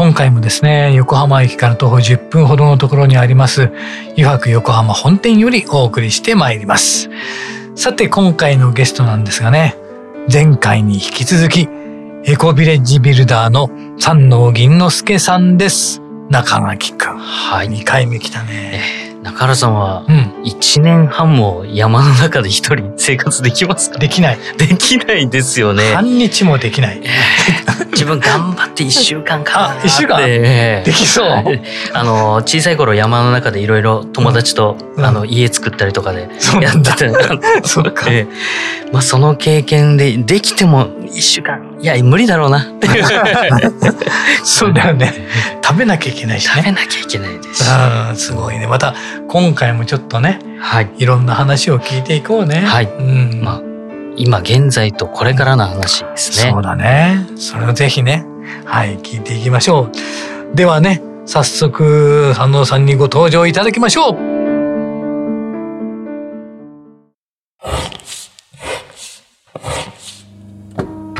今回もですね、横浜駅から徒歩10分ほどのところにあります、湯泊横浜本店よりお送りしてまいります。さて、今回のゲストなんですがね、前回に引き続き、エコビレッジビルダーの三能銀之助さんです。中垣くん。はい。2回目来たね。中原さんは、1年半も山の中で一人生活できますか？できない。できないですよね。半日もできない。自分頑張って1週間かなあ、1週間？できそう？あの、小さい頃山の中でいろいろ友達と、うん、あの、家作ったりとかでやってて、そうか。まあ、その経験で、できても1週間、いや、無理だろうなっていう。そうだよね。食べなきゃいけないし、ね、食べなきゃいけないですあすごいね。また、今回もちょっとね、はい、いろんな話を聞いていこうね。はい。うん、まあ、今現在とこれからの話ですね。そうだね。それをぜひね、はい、聞いていきましょう。ではね、早速、三能さんにご登場いただきましょう。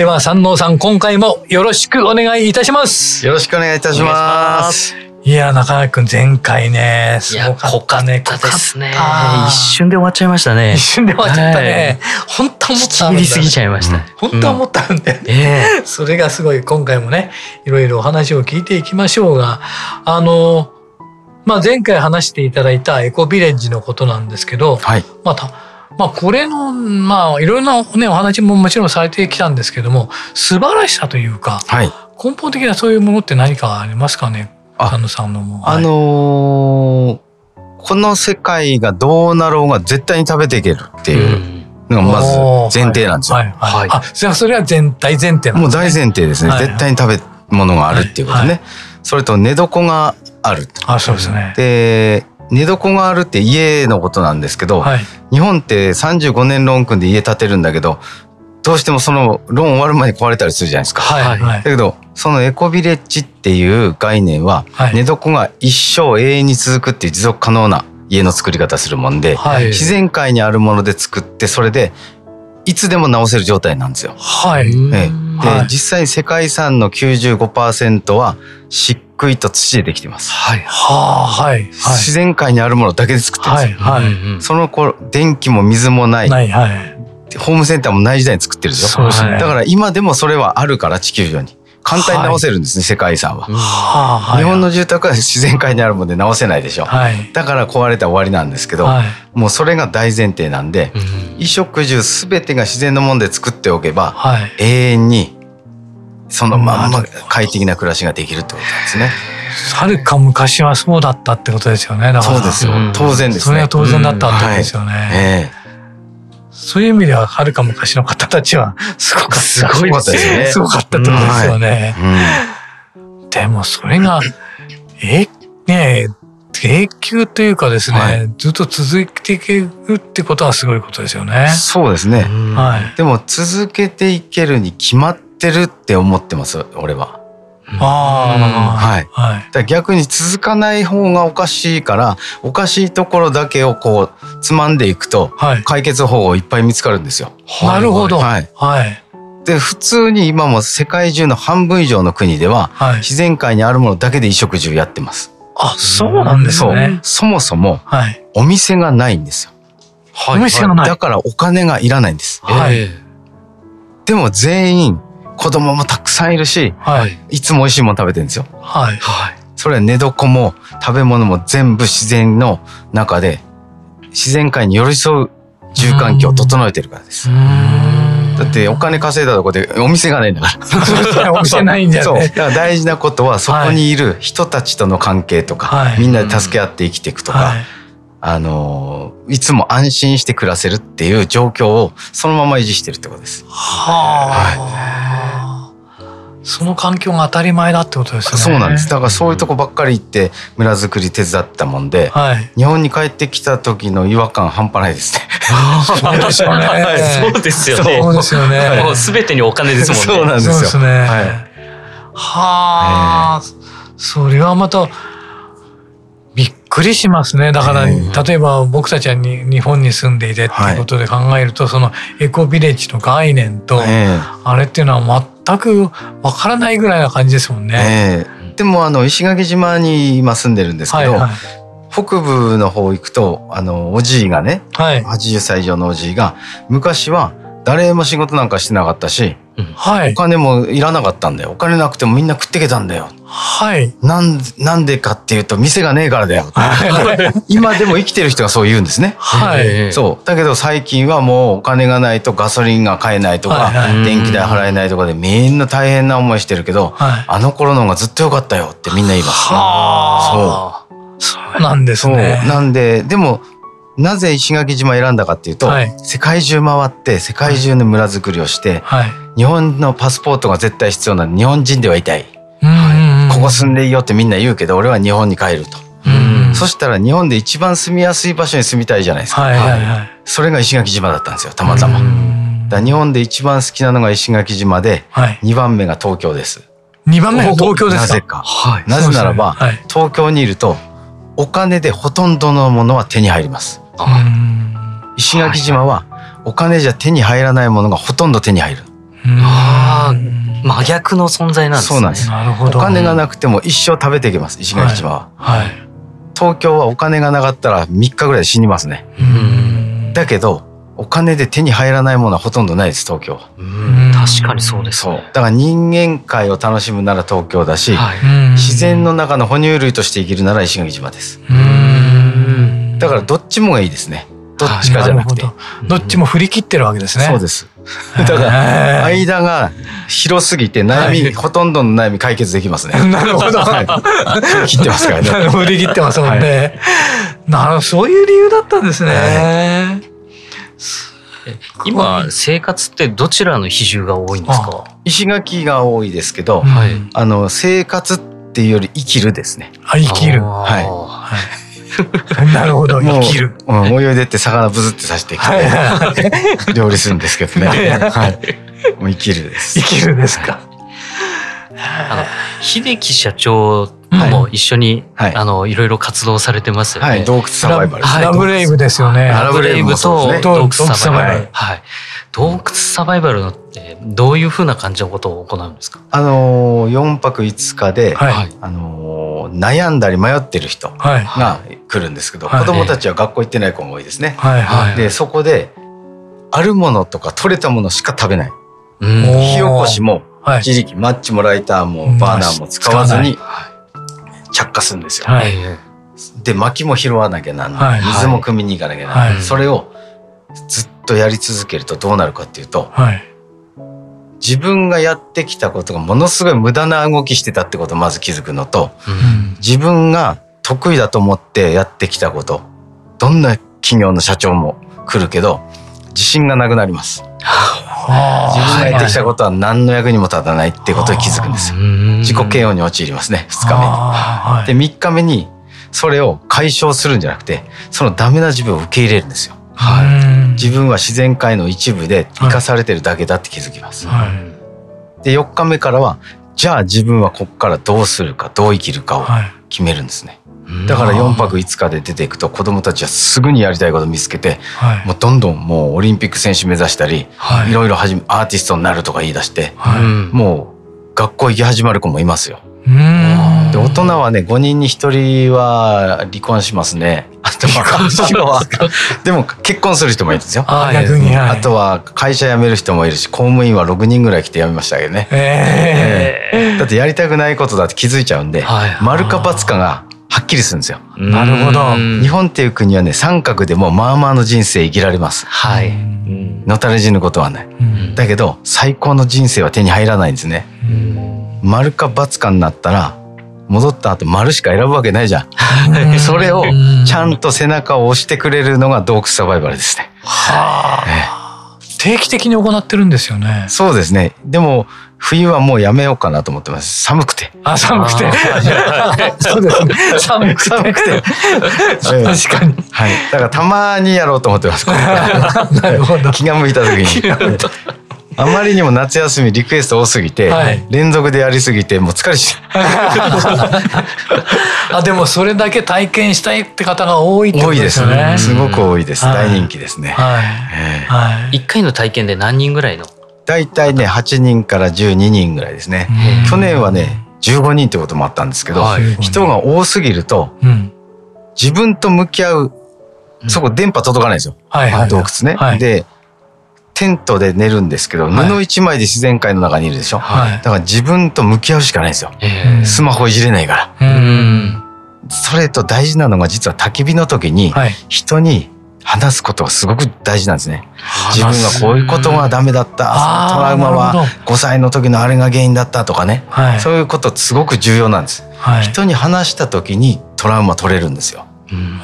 では三能さん今回もよろしくお願いいたしますよろしくお願いいたしますいや、中川くん前回ね、すごかったね。濃かったですね。一瞬で終わっちゃいましたね。一瞬で終わっちゃったね。本当思ったんだ。りすぎちゃいました。本当思ったんで、えそれがすごい今回もね、いろいろお話を聞いていきましょうが、あの、まあ前回話していただいたエコビレッジのことなんですけど、はい、また、まあこれの、まあいろいろなね、お話ももちろんされてきたんですけども、素晴らしさというか、はい、根本的なそういうものって何かありますかね？あさんのも。あのー、この世界がどうなろうが絶対に食べていけるっていうのがまず前提なんですよ。はい。はい、あ、じゃあそれは全大前提なんですね。もう大前提ですね。はいはい、絶対に食べ物があるっていうことね。はい、それと寝床がある。あ、そうですね。で、寝床があるって家のことなんですけど、はい、日本って35年ローン組んで家建てるんだけどどうしてもそのローン終わる前に壊れたりするじゃないですか。はい、だけどそのエコビレッジっていう概念は、寝床が一生永遠に続くっていう持続可能な家の作り方するもんで、はい、自然界にあるもので作ってそれでいつでも直せる状態なんですよ。はい。ええ、で、実際世界遺産の95%は漆喰と土でできてます。はい。はあ、はい。自然界にあるものだけで作ってるんですよ。はい。はい、その頃電気も水もない。ない。はい。ホームセンターもない時代に作ってるでしょ。そうですね。だから今でもそれはあるから地球上に。簡単に直せるんですね、はい、世界遺産は、は日本の住宅は自然界にあるもので直せないでしょ、はい、だから壊れたら終わりなんですけど、はい、もうそれが大前提なんで、うん、衣食住全てが自然のもので作っておけば、永遠にそのまんま快適な暮らしができるってことですね。はるか昔はそうだったってことですよね。そうですよ。当然ですね。それは当然だったってことですよね。うんえーそういう意味では、はるか昔の方たちは、すごかった。すごいですね。すごかったってことですよね。うん、でも、それが、え、ね永久というかですね、はい、ずっと続いていけるってことはすごいことですよね。そうですね。はい。でも続けていけるに決まってるって思ってます、俺は。はい。はい、逆に続かない方がおかしいからおかしいところだけをこうつまんでいくと、解決方法いっぱい見つかるんですよ。なるほど。はい。はい。で普通に今も世界中の半分以上の国では、はい、自然界にあるものだけで衣食住やってます。あ、そうなんですね。そもそも、はい、お店がないんですよ。はい、お店がない。だからお金がいらないんです。はい。でも全員子供もたくさんいるし、はい、いつも美味しいもの食べてるんですよ。はい。はい。それは寝床も食べ物も全部自然の中で自然界に寄り添う住環境を整えてるからです。だってお金稼いだとこでお店がないんだから。お店ないんだよね。だから大事なことはそこにいる人たちとの関係とか、はい、みんなで助け合って生きていくとか、はい、あのいつも安心して暮らせるっていう状況をそのまま維持してるってことです。はあ、はい、その環境が当たり前だってことですね。そうなんです。だからそういうとこばっかり行って村づくり手伝ったもんで、はい、日本に帰ってきた時の違和感半端ないですね。そうですよね。そうですよね。そうですよね。もうすべてにお金ですもんね。そうなんですよ。ね。はい。はあ、それはまた。くりしますね。だから、例えば僕たちはに日本に住んでいてってい。うことで考えると、はい、そのエコビレッジの概念と、あれっていうのは全くわからないぐらいな感じですもんね。でもあの石垣島に今住んでるんですけど、はいはい、北部の方行くとあのおじいがね、はい、80歳以上のおじいが昔は誰も仕事なんかしてなかったし、はい、お金もいらなかったんだよお金なくてもみんな食ってけたんだよ。はい、なんなんでかっていうと店がねえからだよ。今でも生きてる人がそう言うんですね。はい、そうだけど最近はもうお金がないとガソリンが買えないとか、はいはい、電気代払えないとかでみんな大変な思いしてるけど、はい、あの頃の方がずっと良かったよってみんな言います。そう。そうなんですね。なんででもなぜ石垣島選んだかっていうと、はい、世界中回って世界中の村づくりをして、はい、日本のパスポートが絶対必要な日本人ではいたい、はい、ここ住んでいいよってみんな言うけど俺は日本に帰ると。そしたら日本で一番住みやすい場所に住みたいじゃないですか。はいはいはい、それが石垣島だったんですよたまたま。だ日本で一番好きなのが石垣島で、はい、2番目が東京です。2番目が東京ですか？なぜか。はい、なぜならば、ね、東京にいるとお金でほとんどのものは手に入ります。石垣島はお金じゃ手に入らないものがほとんど手に入る。あ真逆の存在なんですね。そうなんです。なるほど。お金がなくても一生食べていけます。石垣島は。はい。はい、東京はお金がなかったら3日ぐらい死にますね。だけどお金で手に入らないものはほとんどないです東京は。確かにそうです、ね、だから人間界を楽しむなら東京だし、はい、自然の中の哺乳類として生きるなら石垣島です。だからどっちもがいいですね。どっちかじゃなくて。どっちも振り切ってるわけですね。そうです。だから間が広すぎて悩み、ほとんどの悩み解決できますね。なるほど。はい、切ってますからね。振り切ってますもんね。なるほど、そういう理由だったんですね。今生活ってどちらの比重が多いんですか？石垣が多いですけど、はい、あの生活っていうより生きるですね。あ生きる。はい。は いなるほど生きる。もう泳いでって魚ブズって刺してきて料理するんですけどね。はい。もう生きるです。生きるですか。あの秀樹社長とも一緒に、はい、あのいろいろ活動されてますよね。はい、洞窟サバイバル、ね。ラブレイブですよね。ラブレイブと洞窟サバイバル。はい。洞窟サバイバルのってどういうふうな感じのことを行うんですか？あの四泊五日で、はい、あの悩んだり迷ってる人が来るんですけど、はい、子供たちは学校行ってない子も多いですね。はい。はい、でそこであるものとか取れたものしか食べない。火起こしも一時期マッチもライターもバーナーも使わずに着火するんですよ。はい、で薪も拾わなきゃなんない、水も汲みに行かなきゃなんない、それをずっとやり続けるとどうなるかっていうと、はい、自分がやってきたことがものすごい無駄な動きしてたってことをまず気づくのと、うん、自分が得意だと思ってやってきたことどんな企業の社長も来るけど自信がなくなります。自分がやってきたことは何の役にも立たないってことに気づくんですよ。自己嫌悪に陥りますね2日目に。で3日目にそれを解消するんじゃなくてそのダメな自分を受け入れるんですよ。はい、自分は自然界の一部で生かされてるだけだって気づきます。はい、で4日目からはじゃあ自分はここからどうするかどう生きるかを決めるんですね。だから4泊5日で出ていくと子どもたちはすぐにやりたいこと見つけて、はい、もうどんどんもうオリンピック選手目指したり、はい、いろいろ始めアーティストになるとか言い出して、はい、もう学校行き始まる子もいますよ。で大人はね5人に1人は離婚しますね。あとはでも結婚する人もいるんですよ。あ逆に、あとは会社辞める人もいるし公務員は6人ぐらい来て辞めましたけどね。えー、だってやりたくないことだって気づいちゃうんで、はい、丸か×かがはっきりするんですよ。なるほど。日本っていう国はね三角でもまあまあの人生生きられます。はい。のたれ死ぬことはない。だけど最高の人生は手に入らないんですね。丸か×かになったら戻った後丸しか選ぶわけないじゃん。それをちゃんと背中を押してくれるのが洞窟サバイバルですね。はあ、定期的に行ってるんですよね。そうですね。でも冬はもうやめようかなと思ってます。寒くて。あ、寒くて。そうですね。寒くて。寒くて。確かに。はい。だからたまにやろうと思ってます。なるほど。気が向いた時に。あまりにも夏休みリクエスト多すぎて、はい、連続でやりすぎてもう疲れちゃう あでもそれだけ体験したいって方が多いってことですね多いですすごく多いです、はい、大人気ですね、はいえー、はい、1回の体験で何人ぐらいの大体ね8人から12人ぐらいですね。去年はね15人ってこともあったんですけど、人が多すぎると、うん、自分と向き合うそこ電波届かないんですよ、はいはい、洞窟ね、でテントで寝るんですけど、はい、布一枚で自然界の中にいるでしょ、はい、だから自分と向き合うしかないんですよ、スマホいじれないから。それと大事なのが実は焚き火の時に人に話すことがすごく大事なんですね。自分がこういうことがダメだった。トラウマは5歳の時のあれが原因だったとかね。はい、そういうことすごく重要なんです、はい、人に話した時にトラウマ取れるんですよ。うん、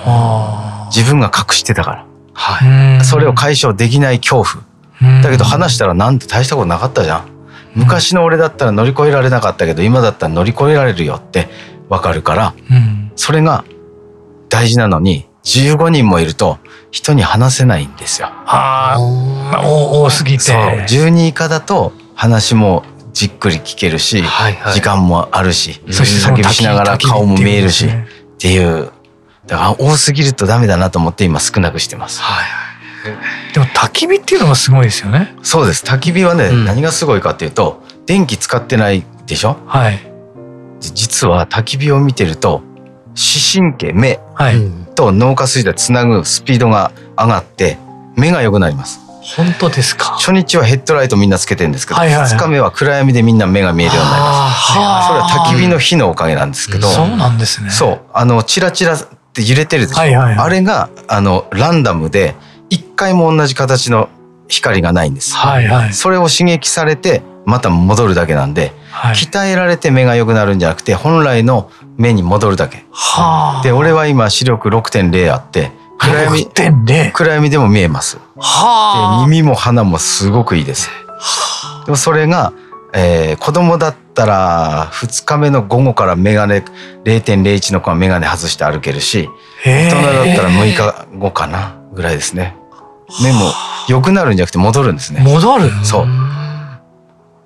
自分が隠してたから。はい、それを解消できない恐怖。だけど話したらなんて大したことなかったじゃん。昔の俺だったら乗り越えられなかったけど今だったら乗り越えられるよってわかるから、それが大事なのに15人もいると人に話せないんですよ。はあ、多すぎて。そう、10人以下だと話もじっくり聞けるし、はいはい、時間もあるし、そして叫びしながら顔も見えるし、っていう。だから多すぎるとダメだなと思って今少なくしてます。はいはいでも焚き火っていうのがすごいですよね。そうです。焚き火はね、うん、何がすごいかっていうと、電気使ってないでしょ？はい。実は焚き火を見てると、視神経、目と脳下垂体つなぐスピードが上がって、目が良くなります。本当ですか？初日はヘッドライトみんなつけてるんですけど、はいはいはい、2日目は暗闇でみんな目が見えるようになります。それは焚き火の火のおかげなんですけど、そうなんですね。そう。あの、チラチラって揺れてるでしょ、はいはいはい、あれが、あの、ランダムで、一回も同じ形の光がないんです。はいはい、それを刺激されてまた戻るだけなんで、はい、鍛えられて目が良くなるんじゃなくて本来の目に戻るだけ。はで俺は今視力6.0あって暗闇暗闇でも見えます。はで耳も鼻もすごくいいです。でもそれが、えー、子供だったら2日目の午後から眼鏡0.01の子は眼鏡外して歩けるし大人だったら6日後かな。ぐらいですね。目も良くなるんじゃなくて戻るんですね。戻る？そう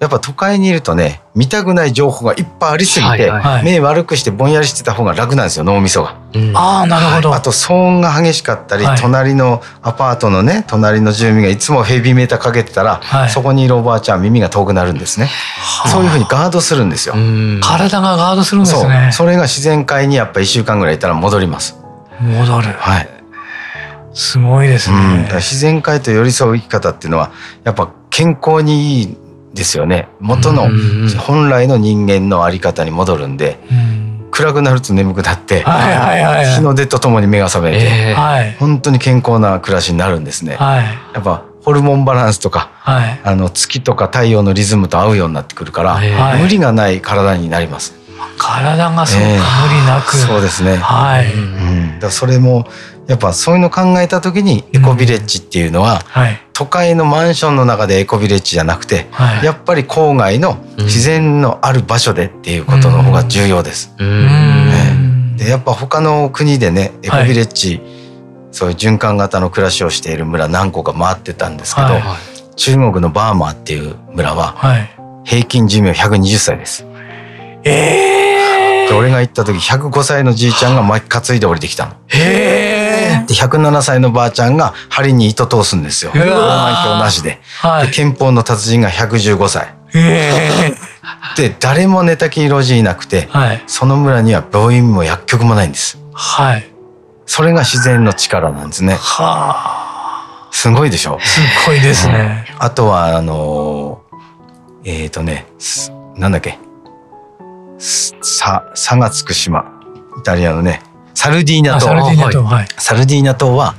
やっぱ都会にいるとね見たくない情報がいっぱいありすぎて、はいはい、目悪くしてぼんやりしてた方が楽なんですよ脳みそが、うん、ああなるほど、はい、あと騒音が激しかったり、はい、隣のアパートのね隣の住民がいつもヘビーメーターかけてたら、はい、そこにいるおばあちゃん耳が遠くなるんですね、そういうふうにガードするんですよ。体がガードするんですね。それが自然界にやっぱ一週間ぐらいいたら戻ります。戻る。はい。すごいですね、うん、自然界と寄り添う生き方っていうのはやっぱ健康にいいですよね。元の本来の人間のあり方に戻るんで、暗くなると眠くなって、日の出とともに目が覚めて、えー、本当に健康な暮らしになるんですね、はい、やっぱホルモンバランスとか、はい、あの月とか太陽のリズムと合うようになってくるから、はい、無理がない体になります。体がそうか、えー、無理なく。そうですね。はい、うん、だそれもやっぱそういうの考えた時にエコビレッジっていうのは、はい、都会のマンションの中でエコビレッジじゃなくて、はい、やっぱり郊外の自然のある場所でっていうことの方が重要です。ね、でやっぱ他の国でねエコビレッジ、はい、そういう循環型の暮らしをしている村何個か回ってたんですけど、中国のバーマーっていう村は平均寿命120歳です。えー、俺が行った時105歳のじいちゃんが巻き担いで降りてきたの。へーで107歳のばあちゃんが針に糸通すんですよ。老眼鏡なしではい、で憲法の達人が115歳。で誰も寝たきり路地いなくて、はい、その村には病院も薬局もないんです。はい、それが自然の力なんですね。はあ。すごいでしょ？すごいですね。あとは、あのー、えっ、ー、とね、なんだっけ？さ、さがつく島。イタリアのね、サルディーナ島。サルディーナ島、はい。サルディーナ島は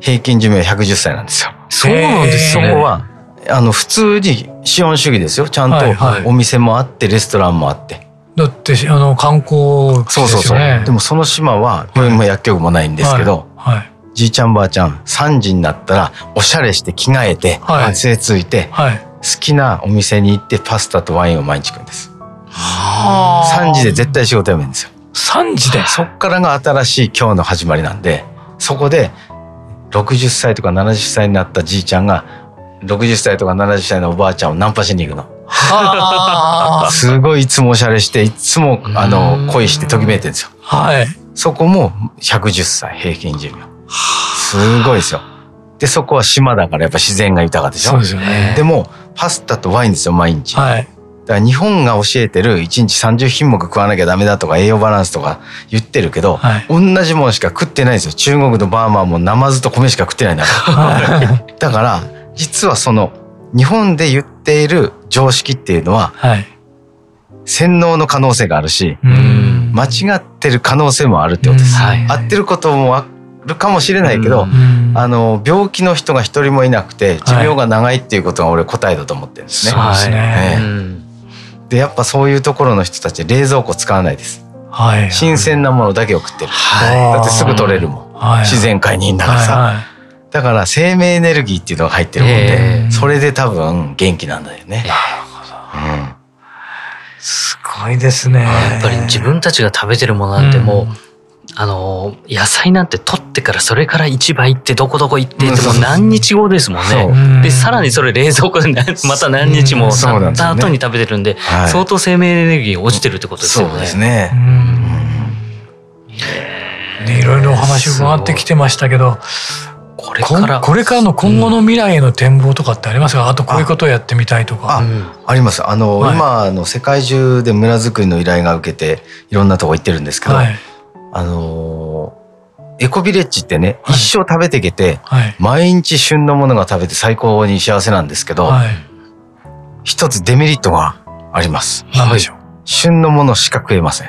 平均寿命110歳なんですよ。そうなんですよ、そこは、あの、普通に資本主義ですよ。ちゃんとお店もあって、レストランもあって。だってあの観光、ね、そうそうそうでもその島は病院も薬局もないんですけど、はいはい、じいちゃんばあちゃん3時になったらおしゃれして着替えて、はい、杖ついて、はい、好きなお店に行ってパスタとワインを毎日食うんです。は3時で絶対仕事辞めるんですよ。3時で？そっからが新しい今日の始まりなんでそこで60歳とか70歳になったじいちゃんが60歳とか70歳のおばあちゃんをナンパしに行くの。すごいいつもおしゃれしていつもあの恋してときめいてるんですよ。はい。そこも110歳平均寿命。すごいですよ。でそこは島だからやっぱ自然が豊かでしょ。そうですよね。でもパスタとワインですよ毎日。はい。だから日本が教えてる1日30品目食わなきゃダメだとか栄養バランスとか言ってるけど、はい、同じものしか食ってないんですよ。中国のバーマーもナマズと米しか食ってないんだから。だから実はその日本で言っている常識っていうのは、はい、洗脳の可能性があるし、間違ってる可能性もあるってことです。はい、合ってることもあるかもしれないけど、あの病気の人が一人もいなくて寿命が長いっていうことが俺答えだと思ってるんですね。そうですね。でやっぱそういうところの人たち冷蔵庫使わないです。はい、新鮮なものだけを食ってる。はい、だってすぐ取れるもん。はい、自然界にいんだからさ。はいはいだから生命エネルギーっていうのが入ってるもんで、それで多分元気なんだよね。なるほど。うん。すごいですね。やっぱり自分たちが食べてるものなんてもう、うん、あの野菜なんて取ってからそれから市場行ってどこどこ行ってってもう何日後ですもんね。でさらにそれ冷蔵庫でまた何日も経った後に食べてるんで、相当生命エネルギー落ちてるってことですよね。そうですね。いろいろお話伺ってきてましたけどこれからこれからの今後の未来への展望とかってありますか、あとこういうことをやってみたいとか。ああります。あの、はい、今の世界中で村づくりの依頼が受けていろんなとこ行ってるんですけど、はい、あのエコビレッジってね、はい、一生食べていけて、毎日旬のものが食べて最高に幸せなんですけど、一つデメリットがあります。何でしょう？旬のものしか食えません。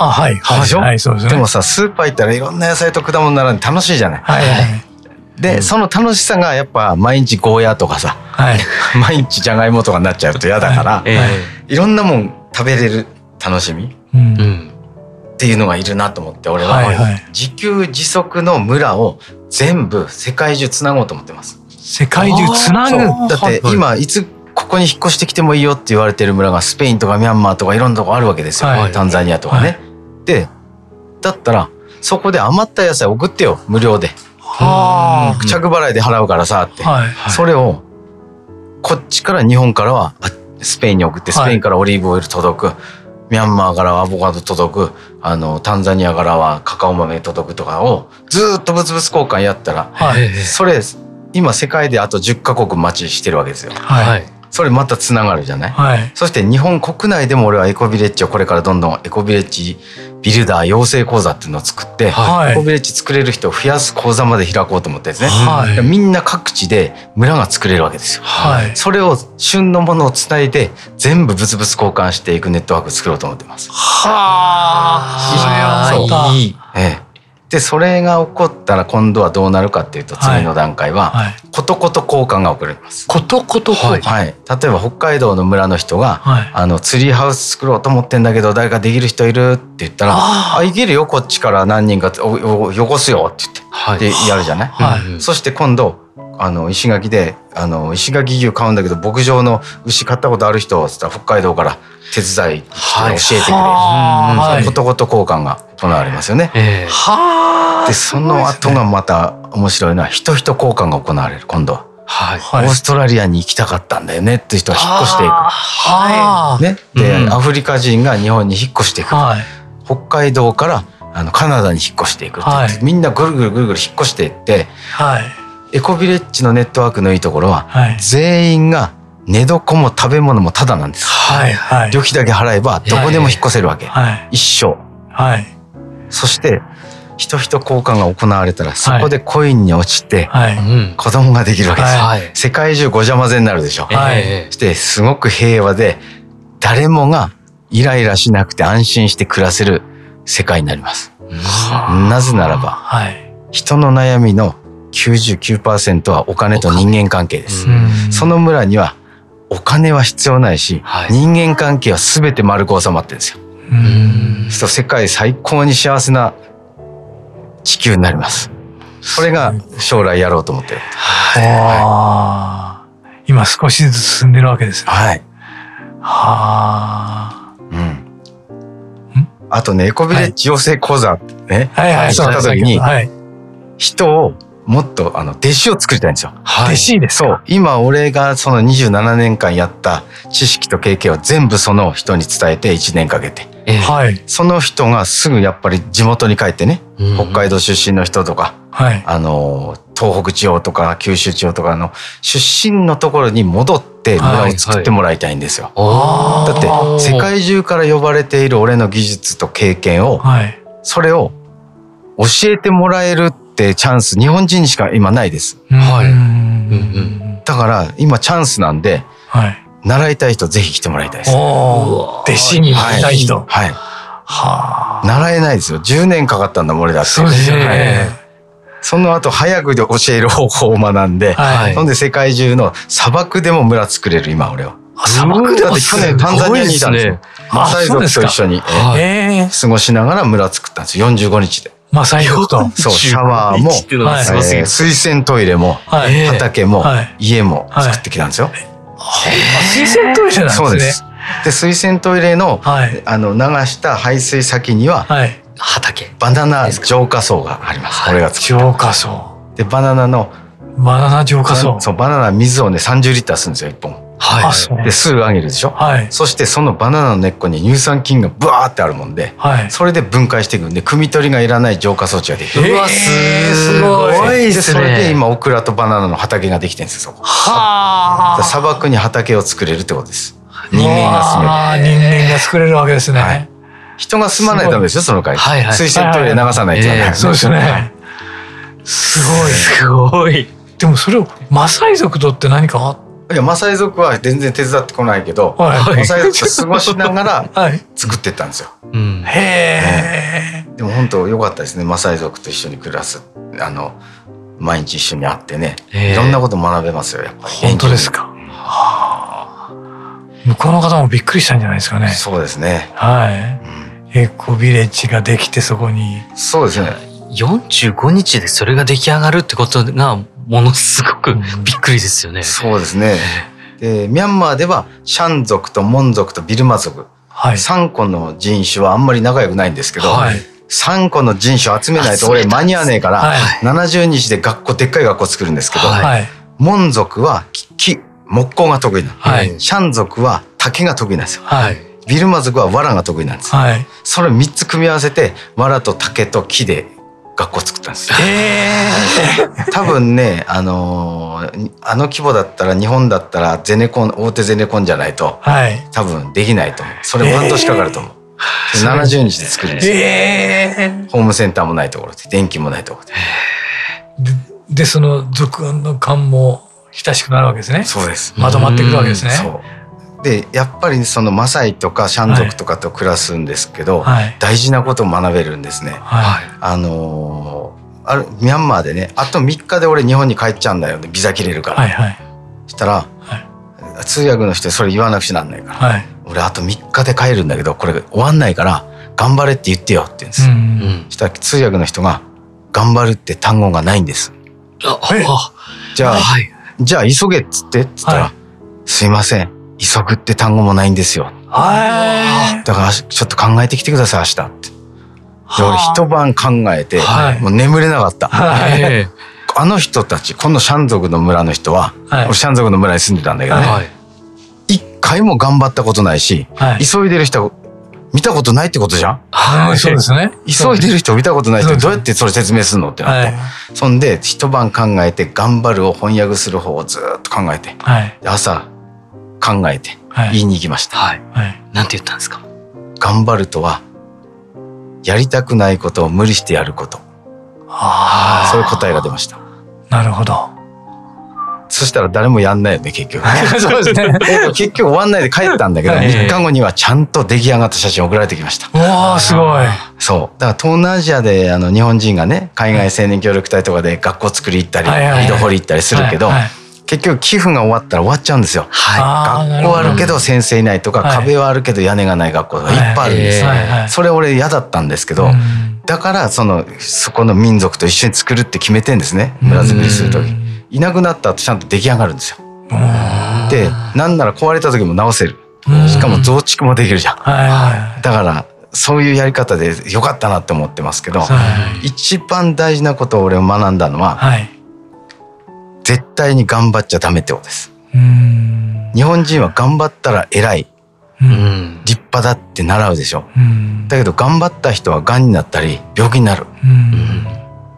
あはい。はい、でしょ、はい、そうですね。でもさ、スーパー行ったらいろんな野菜と果物並んで楽しいじゃない。はい、はい。で、うん、その楽しさがやっぱ毎日ゴーヤとかさ、はい、毎日じゃがいもとかになっちゃうと嫌だから、はい。い。ろんなもん食べれる楽しみ、うん、っていうのがいるなと思って俺は、はいはい、自給自足の村を全部世界中つなごうと思ってます。世界中つなぐだって今いつここに引っ越してきてもいいよって言われてる村がスペインとかミャンマーとかいろんなとこあるわけですよ、はい、タンザニアとかね。でだったらそこで余った野菜送ってよ無料で。はあ、着払いで払うからさって、はい。はい、それをこっちから日本からはスペインに送ってスペインからオリーブオイル届く、はい、ミャンマーからはアボカド届くあのタンザニアからはカカオ豆届くとかをずっと物々交換やったら、はい、それ今世界であと10カ国待ちしてるわけですよ。はいそれまたつながるじゃない、はい、そして日本国内でも俺はエコビレッジをこれからどんどんエコビレッジビルダー養成講座っていうのを作って、はい、エコビレッジ作れる人を増やす講座まで開こうと思ってですね、はい、みんな各地で村が作れるわけですよ、はい、それを旬のものをつないで全部物々交換していくネットワークを作ろうと思ってます。はあ。いい、ええでそれが起こったら今度はどうなるかっていうと次の段階は、はい、ことこと交換が起こります。ことこと交換、はい、例えば北海道の村の人が、はい、あのツリーハウス作ろうと思ってんだけど誰かできる人いるって言ったら「ああいけるよこっちから何人か汚すよ」って言って、はい、でやるじゃない、はい、そして今度あの石垣であの石垣牛買うんだけど牧場の牛買ったことある人っつったら北海道から手伝い教えてくれる、はい、ことこと交換が行われますよね。えー、でその後がまた面白いのは人人交換が行われる。今度は。はい、オーストラリアに行きたかったんだよねっていう人は引っ越していく。はい。ね、で、うん、アフリカ人が日本に引っ越していく。はい、北海道からあのカナダに引っ越していくって、はい、みんなぐるぐるぐるぐる引っ越していって、はい、エコビレッジのネットワークのいいところは、はい、全員が寝床も食べ物もタダなんです。はいはい、旅費だけ払えばどこでも引っ越せるわけ。はい、一生。はい、そして人人交換が行われたらそこでコインに落ちて子供ができるわけです、はい、世界中ごちゃ混ぜになるでしょ、はい、そしてすごく平和で誰もがイライラしなくて安心して暮らせる世界になります、なぜならば、はい、人の悩みの99%はお金と人間関係です。その村にはお金は必要ないし、はい、人間関係は全て丸く収まってるんですよ。うんそう世界最高に幸せな地球になります。それが将来やろうと思ってる。はい、今少しずつ進んでるわけですね。はい。はあ。うん。あとね、エコビレッジ養成講座ね、はい、はいはい、した時に、はい、人をもっとあの弟子を作りたいんですよ。はい、弟子ですそう。今俺がその27年間やった知識と経験を全部その人に伝えて1年かけて、はい、その人がすぐやっぱり地元に帰ってね、うん、北海道出身の人とか、はい、あの東北地方とか九州地方とかの出身のところに戻って村を作ってもらいたいんですよ。はい。はい、だって世界中から呼ばれている俺の技術と経験を、はい、それを教えてもらえるってチャンス日本人にしか今ないです。はい。だから今チャンスなんで、はい、習いたい人ぜひ来てもらいたいです。弟子になりたい人。はい。はあ。習えないですよ。10年かかったんだもん俺だって。そうですね。はいその後早くで教える方法を学んで、はい、そんで世界中の砂漠でも村作れる今俺は。砂漠でだって去年タンザニアにいたんですよ。マサイ族と一緒に、えー、過ごしながら村作ったんですよ。45日で。まあ最悪と。そう、シャワーも、はいえー、水洗トイレも、はい、畑も、はい、家も作ってきたんですよ。はい、水洗トイレなんですね。そうです。で、水洗トイレの、はい、あの、流した排水先には、はい、畑。バナナ浄化槽があります。これが浄化槽。で、バナナの、バナナ浄化槽。そう、バナナ水をね、30リッターするんですよ、1本。はい、で、すぐあげるでしょ、はい、そしてそのバナナの根っこに乳酸菌がブワーってあるもんで、はい、それで分解していくんで、汲み取りがいらない浄化装置ができる。うわ、すごいですね。それで今、オクラとバナナの畑ができてるんですよ、そこ。はあ。砂漠に畑を作れるってことです。人間が住める。人間が作れるわけですね。はい、人が住まないとダメですよ、その会。はいはい、水洗トイレ流さないと、はいそうですね。すごい。すごい。でもそれをマサイ族とって何かあっいやマサイ族は全然手伝ってこないけど、はい、マサイ族と過ごしながら 作ってったんですよ。はい、へえ、でも本当良かったですねマサイ族と一緒に暮らすあの毎日一緒に会ってねいろんなこと学べますよやっぱり。本当ですか？はあ、向こうの方もびっくりしたんじゃないですかね。そうですね。はい。うん、エコビレッジができてそこに。そうですね。45日でそれが出来上がるってことがものすごくびっくりですよね。そうですね。でミャンマーではシャン族とモン族とビルマ族、はい、3個の人種はあんまり仲良くないんですけど、はい、3個の人種を集めないと俺間に合わねえから、はい、70日で学校でっかい学校作るんですけど、はい、モン族は木木工が得意な、はい、シャン族は竹が得意なんですよ。はい。ビルマ族は藁が得意なんです、はい、それ3つ組み合わせて藁と竹と木で学校作ったんですよ。多分ね、あのー、あの規模だったら日本だったらゼネコン大手ゼネコンじゃないと、はい、多分できないと思う。それ半年かかると思う。えー、70日で作るんですよ、えー、ホームセンターもないところで電気もないところで。でその族の感も親しくなるわけですね。そうです。まとまってくるわけですね。そう。でやっぱりそのマサイとかシャン族とかと暮らすんですけど、はい、大事なことを学べるんですね。はい、あのー、あるミャンマーでねあと3日で俺日本に帰っちゃうんだよねビザ切れるから。はいはい、したら、はい、通訳の人それ言わなくちゃなんないから、はい、俺あと3日で帰るんだけどこれ終わんないから頑張れって言ってよって言うんですよ。うん、したら通訳の人が頑張るって単語がないんです。あじゃあ、はい、じゃあ急げっつってっつったら、すいません急ぐって単語もないんですよ。だからちょっと考えてきてください明日って。で俺一晩考えて、もう眠れなかった。あの人たちこのシャン族の村の人は、俺シャン族の村に住んでたんだけどね、一回も頑張ったことないし、急いでる人見たことないってことじゃん？はい、そうですね。急いでる人見たことない人どうやってそれ説明するのってなって。そんで一晩考えて頑張るを翻訳する方をずっと考えて、朝考えて言いに行きました。はい。はい。なんて言ったんですか？頑張るとは、やりたくないことを無理してやること。そういう答えが出ました。なるほど。そしたら誰もやんないよね、結局。そうですね。結局終わんないで帰ったんだけど、3日後にはちゃんと出来上がった写真送られてきました。わあ、すごい。そう。だから東南アジアであの日本人がね、海外青年協力隊とかで学校作り行ったり、井戸掘り行ったりするけど、結局寄付が終わったら終わっちゃうんですよ。はい、学校あるけど先生いないとか、壁はあるけど屋根がない学校がいっぱいあるんです。それ俺嫌だったんですけど、だからそのそこの民族と一緒に作るって決めてんですね。村づくりする時。いなくなった後ちゃんと出来上がるんですよ。でなんなら壊れた時も直せる。しかも増築もできるじゃん。だからそういうやり方でよかったなって思ってますけど、一番大事なことを俺を学んだのは、はい絶対に頑張っちゃダメってことです。日本人は頑張ったら偉い。立派だって習うでしょ。だけど頑張った人は癌になったり病気になる。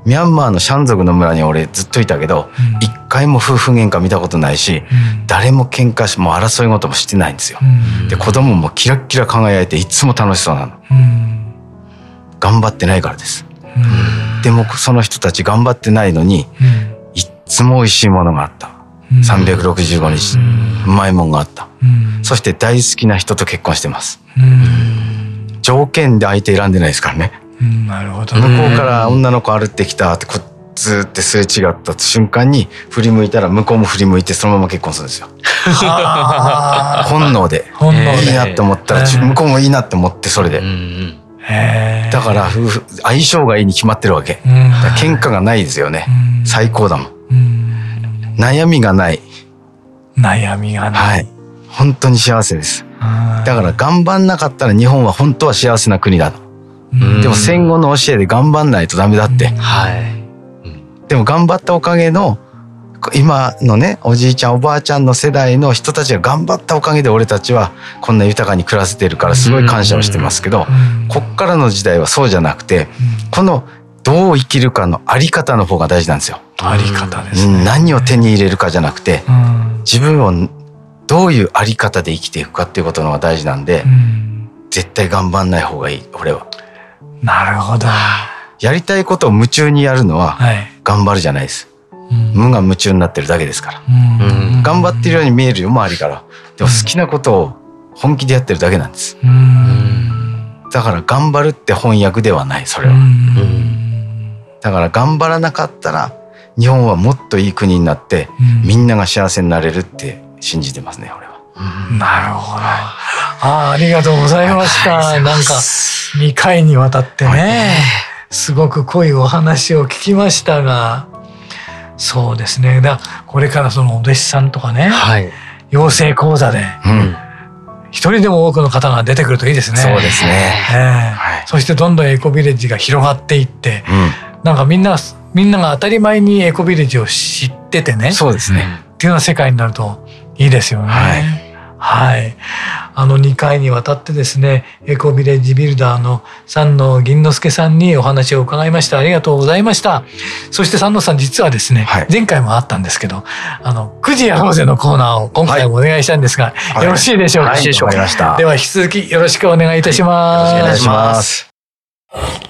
ミャンマーのシャン族の村に俺ずっといたけど、一回も夫婦喧嘩見たことないし、誰も喧嘩しも争い事もしてないんですよ。で子供もキラッキラ輝いていつも楽しそうなの。頑張ってないからです。でもその人たち頑張ってないのに、つも美味しいものがあった。365日、うまいもんがあった。そして大好きな人と結婚してます。条件で相手選んでないですからね。なるほど、向こうから女の子歩ってきたってこずってすれ違った瞬間に振り向いたら向こうも振り向いてそのまま結婚するんですよ。本能でいいなって思ったら向こうもいいなって思ってそれで。だから夫婦相性がいいに決まってるわけ。喧嘩がないですよね。最高だもん。悩みがない。悩みがない。はい。本当に幸せです。だから頑張んなかったら日本は本当は幸せな国だ。でも戦後の教えで頑張んないとダメだって。はい。でも頑張ったおかげの今のねおじいちゃんおばあちゃんの世代の人たちが頑張ったおかげで俺たちはこんな豊かに暮らせてるからすごい感謝をしてますけどこっからの時代はそうじゃなくてこのどう生きるかのあり方の方が大事なんですよ。あり方ですね、何を手に入れるかじゃなくて、自分をどういうあり方で生きていくかっていうことの方が大事なんで、絶対頑張んない方がいい俺は。なるほど。やりたいことを夢中にやるのは頑張るじゃないです。無が夢中になってるだけですから。頑張ってるように見えるよ周りから。でも好きなことを本気でやってるだけなんです。だから頑張るって翻訳ではないそれは。だから頑張らなかったら日本はもっといい国になって、みんなが幸せになれるって信じてますね俺は。なるほど。あありがとうございました。なんか2回にわたってね、すごく濃いお話を聞きましたが、そうですね。だこれからそのお弟子さんとかね、はい、養成講座で、うん一人でも多くの方が出てくるといいですね。そうですね。えーはい、そしてどんどんエコビレッジが広がっていって、うん、なんかみんなみんなが当たり前にエコビレッジを知っててね。そうですね。っていうような世界になるといいですよね。はいはい。あの2回にわたってですね、エコビレッジビルダーの三野銀之助さんにお話を伺いました。ありがとうございました。そして三野さん実はですね、はい、前回もあったんですけど、あの、9時やろうぜのコーナーを今回もお願いしたんですが、はい、よろしいでしょうか、はい、では引き続きよろしくお願いいたします。よろしくお願いします。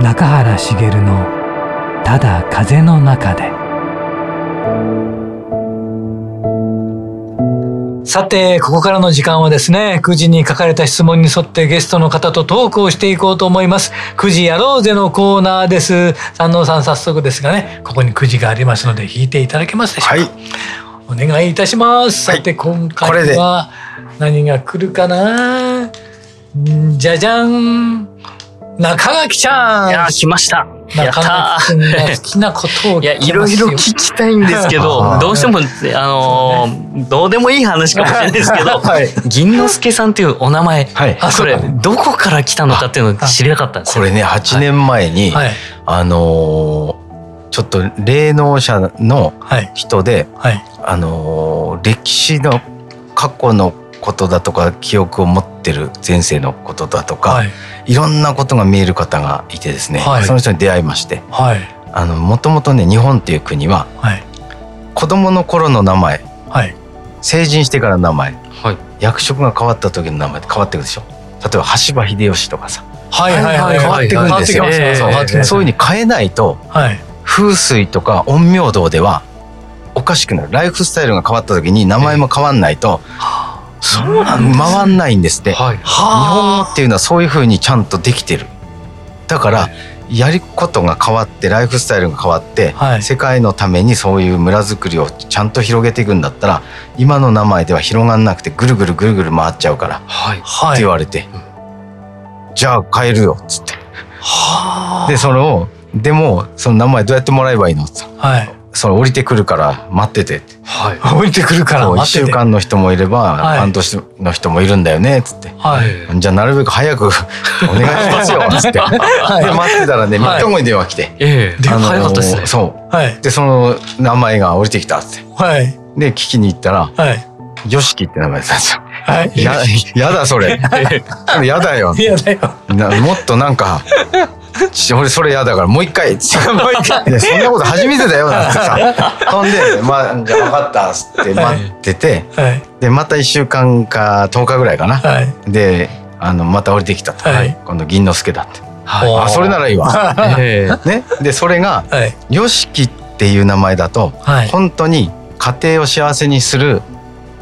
中原茂の「ただ風の中で」さて、ここからの時間はですね、9時に書かれた質問に沿ってゲストの方とトークをしていこうと思います。9時やろうぜのコーナーです。三能さん早速ですがね、ここに9時がありますので引いていただけますでしょうか。はい、お願いいたします。さて、今回は何が来るかな？じゃじゃん中垣ちゃん。いや、来ました。中野君が好きなことをいやいろいろ聞きたいんですけどどうしてもあのー、どうでもいい話かもしれないですけど、はい、銀之助さんっていうお名前、はい、これどこから来たのかっていうのを知りたかったんですこれね8年前に、はい、あのー、ちょっと霊能者の人で、はい、あのー、歴史の過去のことだとか記憶を持ってる前世のことだとか、はい、いろんなことが見える方がいてですね、はい、その人に出会いまして、はい、あのもともとね日本っていう国は、はい、子供の頃の名前、はい、成人してからの名前、はい、役職が変わった時の名前って変わってくるでしょ。例えば羽柴秀吉とかさ、はいはいはい、変わってくるんですよ、そう。いうふうに変えないと、はい、風水とか陰陽道ではおかしくなるライフスタイルが変わった時に名前も変わんないと、えーそうなんです、ね、回んないんですって、はい、日本語っていうのはそういうふうにちゃんとできてる。だから、やることが変わってライフスタイルが変わって、はい、世界のためにそういう村づくりをちゃんと広げていくんだったら今の名前では広がんなくてぐるぐるぐるぐる回っちゃうから、はい、って言われて、はい、じゃあ変えるよっつって。でそれをでもその名前どうやってもらえばいいのっつって、はい、それ降りてくるから待ってて。はい。降りてくるから待ってて。1週間の人もいれば、半年の人もいるんだよね、つって。はい。じゃあなるべく早く お願いしますよ、つって。で、待ってたらね、3日後に電話来て。ええ。電話早かったですね。そう。はい。で、その名前が降りてきた、つって。はい。で、聞きに行ったら、はい。ヨシキって名前だったんですよ。はい。や、やだ、それ。やだよ。やだよ。もっとなんか、俺それ嫌だからもう一回。もう一回。そんなこと初めてだよ。なんてさ。ほんで「まあじゃあ分かった」っつって待ってて、はい、でまた1週間か10日ぐらいかな、はい、であのまた降りてきたと、はい、今度銀之助だって、はい、あそれならいいわ、ね、でそれが「よしき」っていう名前だと、はい、本当に家庭を幸せにする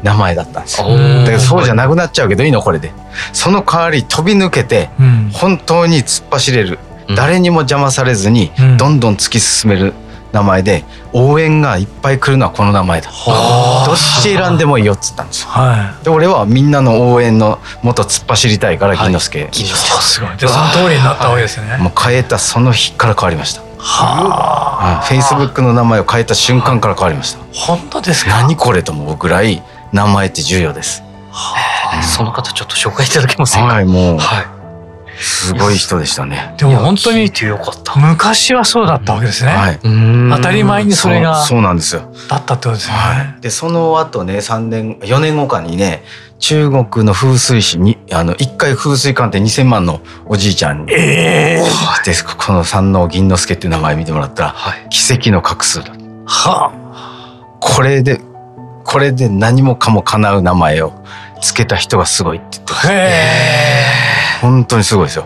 名前だったんですよ。だけどそうじゃなくなっちゃうけどいいのこれで。その代わり飛び抜けて本当に突っ走れる誰にも邪魔されずにどんどん突き進める名前で応援がいっぱい来るのはこの名前だ。どっち選んでもいいよっつったんですよ、はい、で俺はみんなの応援のもと突っ走りたいから銀之助、はい、銀之助すごい。でその通りになったわけですね、もう変えたその日から変わりました。はあ、フェイスブックの名前を変えた瞬間から変わりました。本当ですか？何これと思うぐらい名前って重要です、はあ、その方ちょっと紹介いただけませんか？はいもう、はいすごい人でしたね。でも本当に昔はそうだったわけですね。はい、当たり前にそれがそうなんですよ。だったってことですね。はい、でその後ね3年4年後かにね中国の風水師にあの一回風水鑑定2,000万のおじいちゃんに、えー、でこの三能銀之助っていう名前見てもらったら、はい、奇跡の画数だ。はあ、これでこれで何もかも叶う名前をつけた人がすごいって言ってました。本当にすごいですよ。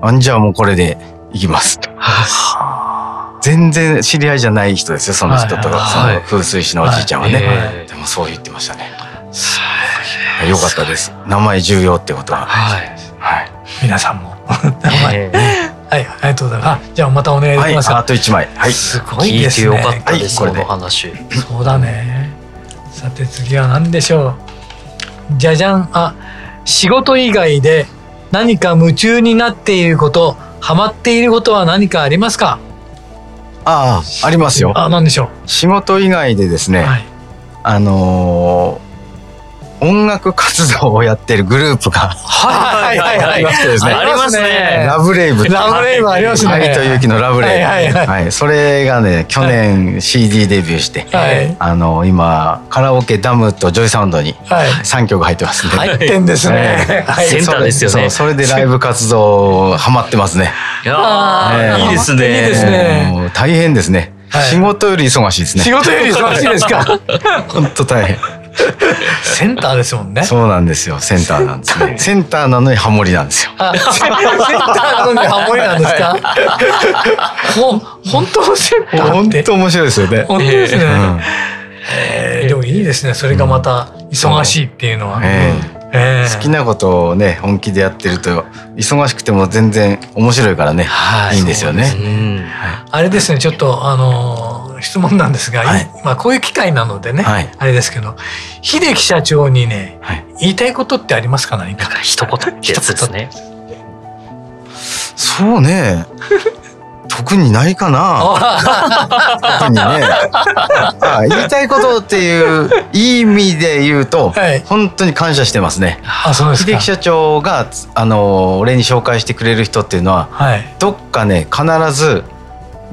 あんじゃあもうこれでいきますと。全然知り合いじゃない人ですよ、その人とか、その風水師のおじいちゃんはね。でもそう言ってましたね。よかったです。名前重要ってことは。はい。はい。皆さんも。名前。はい、ありがとうございます。じゃあまたお願いします。あと一枚。はい。すごいですね。よかったです。この話。そうだね。さて次は何でしょう？じゃじゃん。あ、仕事以外で何か夢中になっていることハマっていることは何かありますか？ああありますよ。あ何でしょう？仕事以外でですね、はい、あのー音楽活動をやってるグループがはいはいはい、ありましてですね。ありますね。ラブレイブ。ラブレイブありますね。愛と勇気のラブレイブ。はいはいはい。それがね、去年 CD デビューして、はい、あの、今、カラオケダムとジョイサウンドに3曲入ってますね。入ってんですね。センターですよね。それでライブ活動ハマってますね。いやいいですね。いいですね。大変ですね。仕事より忙しいですね。仕事より忙しいですか？本当大変。センターですもんね。そうなんですよ。センターなんですね。センターなのにハモリなんですよ。センターなのにハモリなんですか？ほ本当のセンター本当面白いですよね。本当ですね。えー、でもいいですね。それがまた忙しいっていうのは。好きなことをね本気でやってると忙しくても全然面白いからね、はい、いいんですよね。ねあれですねちょっとあの質問なんですが、はい、まあこういう機会なのでね、はい、あれですけど秀樹社長にね、はい、言いたいことってありますか何か？一言ってやつですね。そうね。特にないかな。特にね。あ言いたいことっていういい意味で言うと、はい、本当に感謝してますね。あそうです秀樹社長があの俺に紹介してくれる人っていうのは、はい、どっかね必ず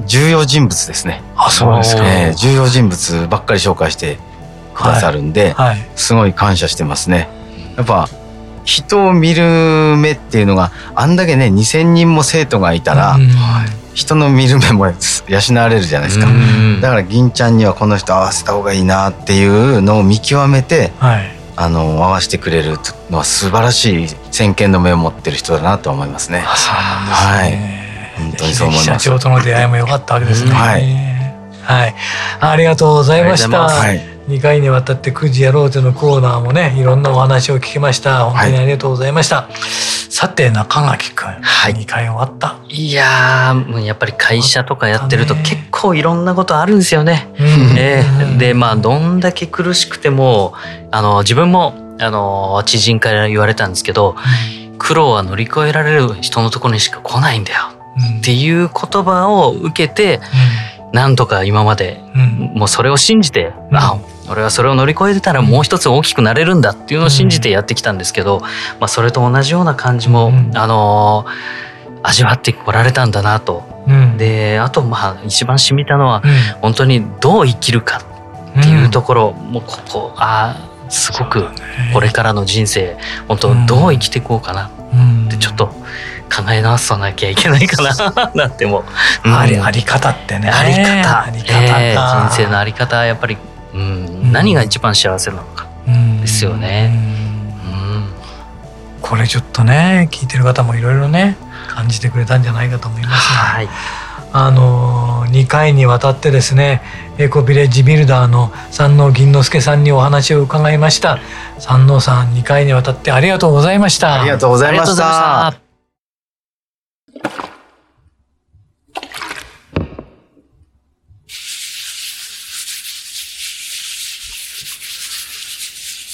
重要人物ですね。あそうですか、えー、重要人物ばっかり紹介してくださるんで、はい。はい、すごい感謝してますね。やっぱ人を見る目っていうのがあんだけね2,000人も生徒がいたら、うん、人の見る目も養われるじゃないですか、だから銀ちゃんにはこの人合わせた方がいいなっていうのを見極めて、はい、あの合わせてくれるのは素晴らしい先見の目を持ってる人だなと思いますね。そうなんですね、はい、本当にそう思います。社長との出会いも良かったわけですね。はい、はい、ありがとうございました。はい。2回にわたって9時やろうぜのコーナーもねいろんなお話を聞きました。本当にありがとうございました、はい、さて中垣くん、はい、2回終わった。いやもうやっぱり会社とかやってると結構いろんなことあるんですよね、えー、でまあどんだけ苦しくてもあの自分もあの知人から言われたんですけど、うん、苦労は乗り越えられる人のところにしか来ないんだよ、うん、っていう言葉を受けて、うん、なんとか今まで、もうそれを信じて、あ俺はそれを乗り越えてたらもう一つ大きくなれるんだっていうのを信じてやってきたんですけど、まあ、それと同じような感じも、あの味わってこられたんだなと。であとまあ一番染みたのは、本当にどう生きるかっていうところ、もうここあすごくこれからの人生本当どう生きていこうかなってちょっと考え直さなきゃいけないかな なんても、う。ん、ありあり方ってね。あり方。あり方、えー、人生のあり方やっぱりうん、何が一番幸せなのか。ですよね。これちょっとね聞いてる方もいろいろね感じてくれたんじゃないかと思いますが、はい、あの2回にわたってですねエコビレッジビルダーの山王銀之助さんにお話を伺いました。山王さん2回にわたってありがとうございました。ありがとうございました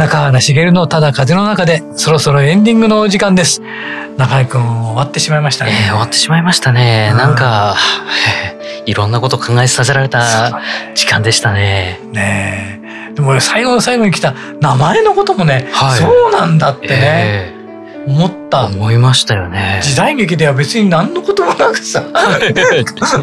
中原茂のただ風の中でそろそろエンディングのお時間です。中井くん終わってしまいましたね。えー、終わってしまいましたね。なんか、いろんなこと考えさせられた時間でしたね。ねえ。でも最後の最後に来た名前のこともね、はい、そうなんだってね。えー思った。思いましたよね。時代劇では別に何のこともなくさ。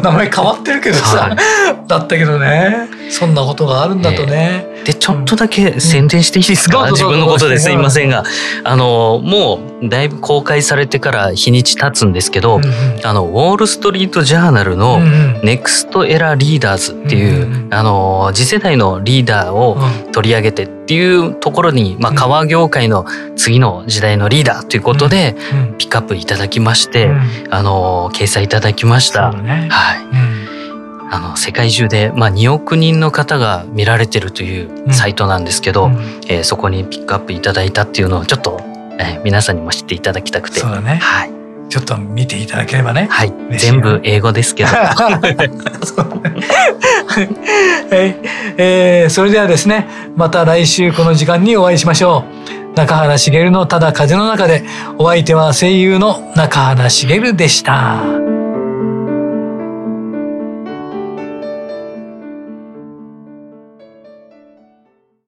名前変わってるけどさ、はい、だったけどね。そんなことがあるんだとね、えー、でちょっとだけ宣伝していいですか、うん、自分のことです。いませんが。あのもうだいぶ公開されてから日にち経つんですけど、うんうん、あのウォール・ストリート・ジャーナルの「 Next Era Leaders」っていう、うんうん、あの次世代のリーダーを取り上げてっていうところに、まあ、革業界の次の時代のリーダーということで、ピックアップいただきまして、あの掲載いただきました。ね、はい、あの世界中で、まあ、2億人の方が見られてるというサイトなんですけど、うん、えー、そこにピックアップいただいたっていうのをちょっと、えー、皆さんにも知っていただきたくて。そうだね。はい。ちょっと見ていただければね。はい。全部英語ですけど。はいえー、それではですね、また来週この時間にお会いしましょう。中原茂のただ風の中で、お相手は声優の中原茂でした。